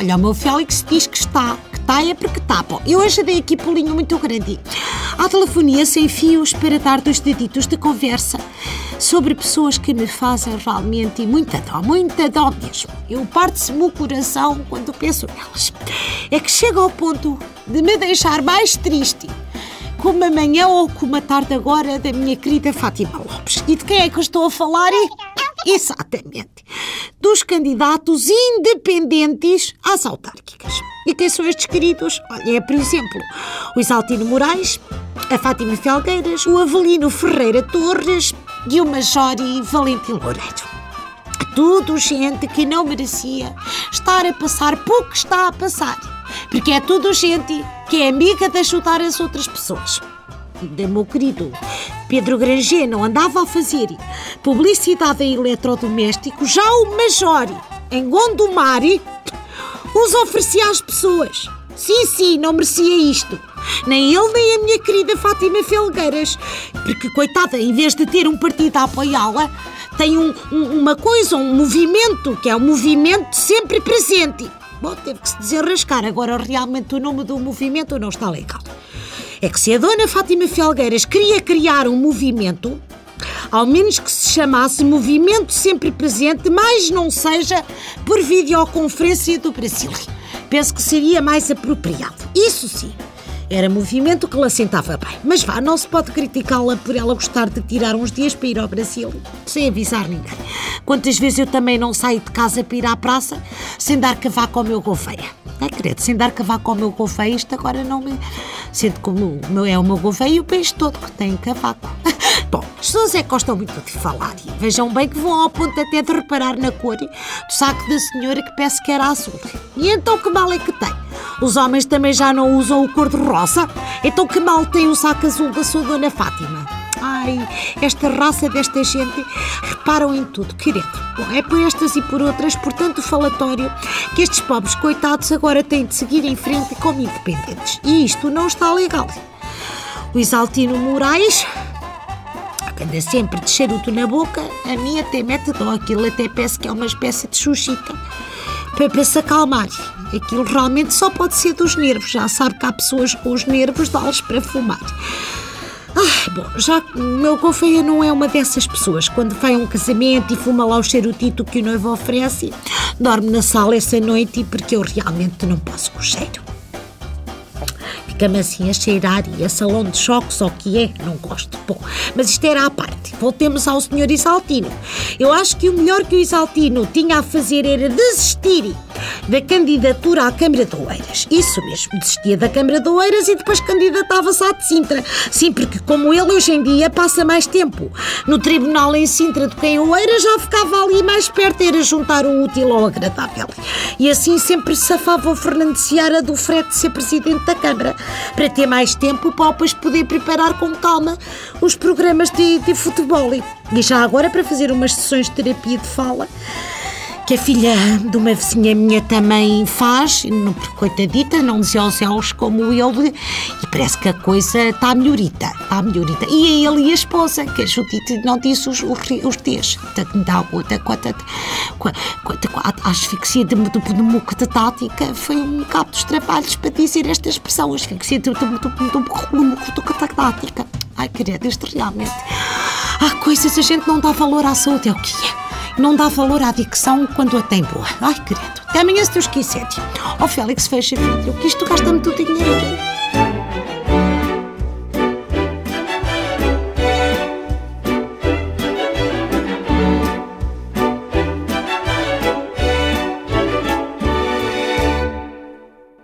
Olha, o meu Félix diz que está, que está é porque está. Bom, eu hoje dei aqui pulinho muito grande. À telefonia sem fios para dar dos deditos de conversa sobre pessoas que me fazem realmente muita dó, muita dó mesmo. Eu parte-se-me o coração quando penso nelas. É que chega ao ponto de me deixar mais triste com uma manhã ou com uma tarde agora da minha querida Fátima Lopes. E de quem é que eu estou a falar? Exatamente. Dos candidatos independentes às autárquicas. E quem são estes queridos? Olha, é, por exemplo, o Isaltino Moraes, a Fátima Felgueiras, o Avelino Ferreira Torres e o Majori Valentim Loureiro. Tudo gente que não merecia estar a passar pouco está a passar. Porque é tudo gente que é amiga de ajudar as outras pessoas. De meu querido Pedro Granger não andava a fazer publicidade a eletrodomésticos, já o Majori, em Gondomar, os oferecia às pessoas. Sim, sim, não merecia isto. Nem ele, nem a minha querida Fátima Felgueiras. Porque, coitada, em vez de ter um partido a apoiá-la, tem um, um, uma coisa, um movimento, que é um movimento sempre presente. Bom, teve que se desenrascar. Agora, realmente, o nome do movimento não está legal. É que se a dona Fátima Felgueiras queria criar um movimento, ao menos que se chamasse Movimento Sempre Presente, mas não seja por videoconferência do Brasil. Penso que seria mais apropriado. Isso sim. Era movimento que lhe assentava bem. Mas vá, não se pode criticá-la por ela gostar de tirar uns dias para ir ao Brasil, sem avisar ninguém. Quantas vezes eu também não saio de casa para ir à praça sem dar cavaco ao meu gouveia? É, querido, sem dar cavaco ao meu gouveia, isto agora não me... Sendo como é o meu gouveia e o peixe todo que tem cavaco. Bom, as pessoas é que gostam muito de falar e vejam bem que vão ao ponto até de reparar na cor do saco da senhora que peço que era azul. E então que mal é que tem? Os homens também já não usam o cor-de-rosa? Então que mal tem o saco azul da sua dona Fátima? Ai, esta raça desta gente reparam em tudo, querido. Bom, é por estas e por outras, portanto, o falatório que estes pobres coitados agora têm de seguir em frente como independentes. E isto não está legal. O Isaltino Moraes que anda sempre de charuto na boca, a mim até mete dó. Aquilo até parece que é uma espécie de xuxita para, para se acalmar. Aquilo realmente só pode ser dos nervos. Já sabe que há pessoas com os nervos dá-los para fumar. Ah, bom, já que meu confeia não é uma dessas pessoas. Quando vai a um casamento e fuma lá o charutito que o noivo oferece, dorme na sala essa noite porque eu realmente não posso com o cheiro. Fica-me assim a cheirar e a salão de choque, só que é, não gosto. Bom, mas isto era à parte. Voltemos ao senhor Isaltino. Eu acho que o melhor que o Isaltino tinha a fazer era desistir da candidatura à Câmara de Oeiras. Isso mesmo, desistia da Câmara de Oeiras e depois candidatava-se à de Sintra. Sim, porque como ele hoje em dia passa mais tempo no tribunal em Sintra do que em Oeiras, já ficava ali mais perto, era juntar o útil ao agradável. E assim sempre safava o Fernando Seara do frete de ser presidente da Câmara, para ter mais tempo para depois poder preparar com calma os programas de, de futebol. E já agora para fazer umas sessões de terapia de fala que a filha de uma vizinha minha também faz, porque coitadita, não dizia aos céus como ele, e parece que a coisa está melhorita, está melhorita. E a ele e a esposa, que a Judite não disse os, os, os T's, da outra, a asfixia de, de, de tática foi um cabo dos trabalhos para dizer esta expressão, asfixia de tática. Ai, querida, isto realmente. Há coisas a gente não dá valor à saúde, é o que é não dá valor à dicção quando a tem boa. Ai, querido, até amanhã se Deus quiser. Ó oh, Félix, fecha vidro, que isto gasta-me tudo dinheiro.